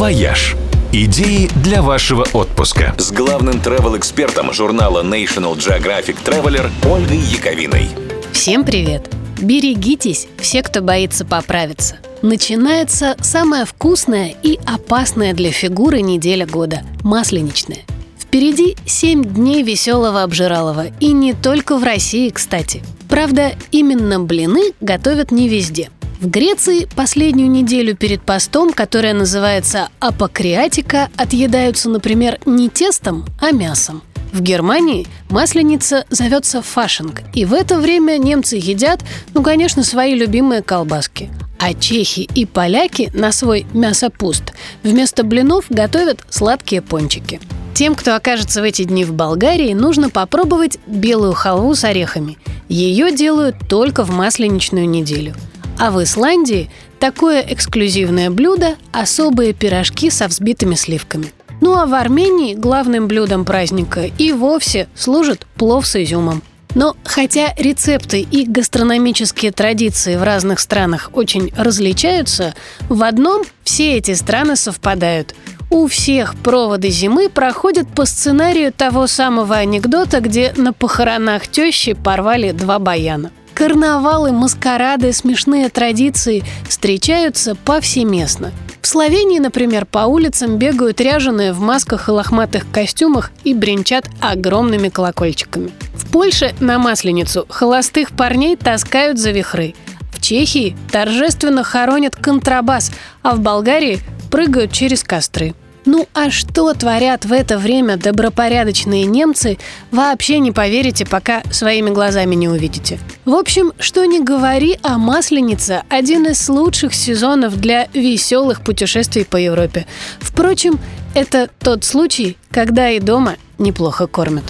«Вояж». Идеи для вашего отпуска. С главным travel-экспертом журнала National Geographic Traveler Ольгой Яковиной. Всем привет! Берегитесь, все, кто боится поправиться. Начинается самая вкусная и опасная для фигуры неделя года – масленичная. Впереди 7 дней веселого обжиралова, и не только в России, кстати. Правда, именно блины готовят не везде – в Греции последнюю неделю перед постом, которая называется апокриатика, отъедаются, например, не тестом, а мясом. В Германии масленица зовется фашинг, и в это время немцы едят, ну, конечно, свои любимые колбаски. А чехи и поляки на свой мясопуст вместо блинов готовят сладкие пончики. Тем, кто окажется в эти дни в Болгарии, нужно попробовать белую халву с орехами. Ее делают только в масленичную неделю – а в Исландии такое эксклюзивное блюдо – особые пирожки со взбитыми сливками. Ну а в Армении главным блюдом праздника и вовсе служит плов с изюмом. Но хотя рецепты и гастрономические традиции в разных странах очень различаются, в одном все эти страны совпадают. У всех проводы зимы проходят по сценарию того самого анекдота, где на похоронах тещи порвали два баяна. Карнавалы, маскарады, смешные традиции встречаются повсеместно. В Словении, например, по улицам бегают ряженые в масках и лохматых костюмах и бренчат огромными колокольчиками. В Польше на Масленицу холостых парней таскают за вихры. В Чехии торжественно хоронят контрабас, а в Болгарии прыгают через костры. Ну а что творят в это время добропорядочные немцы, вообще не поверите, пока своими глазами не увидите. В общем, что ни говори, а Масленица – один из лучших сезонов для веселых путешествий по Европе. Впрочем, это тот случай, когда и дома неплохо кормят.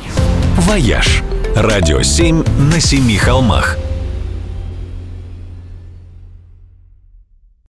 «Вояж» – радио 7 на семи холмах –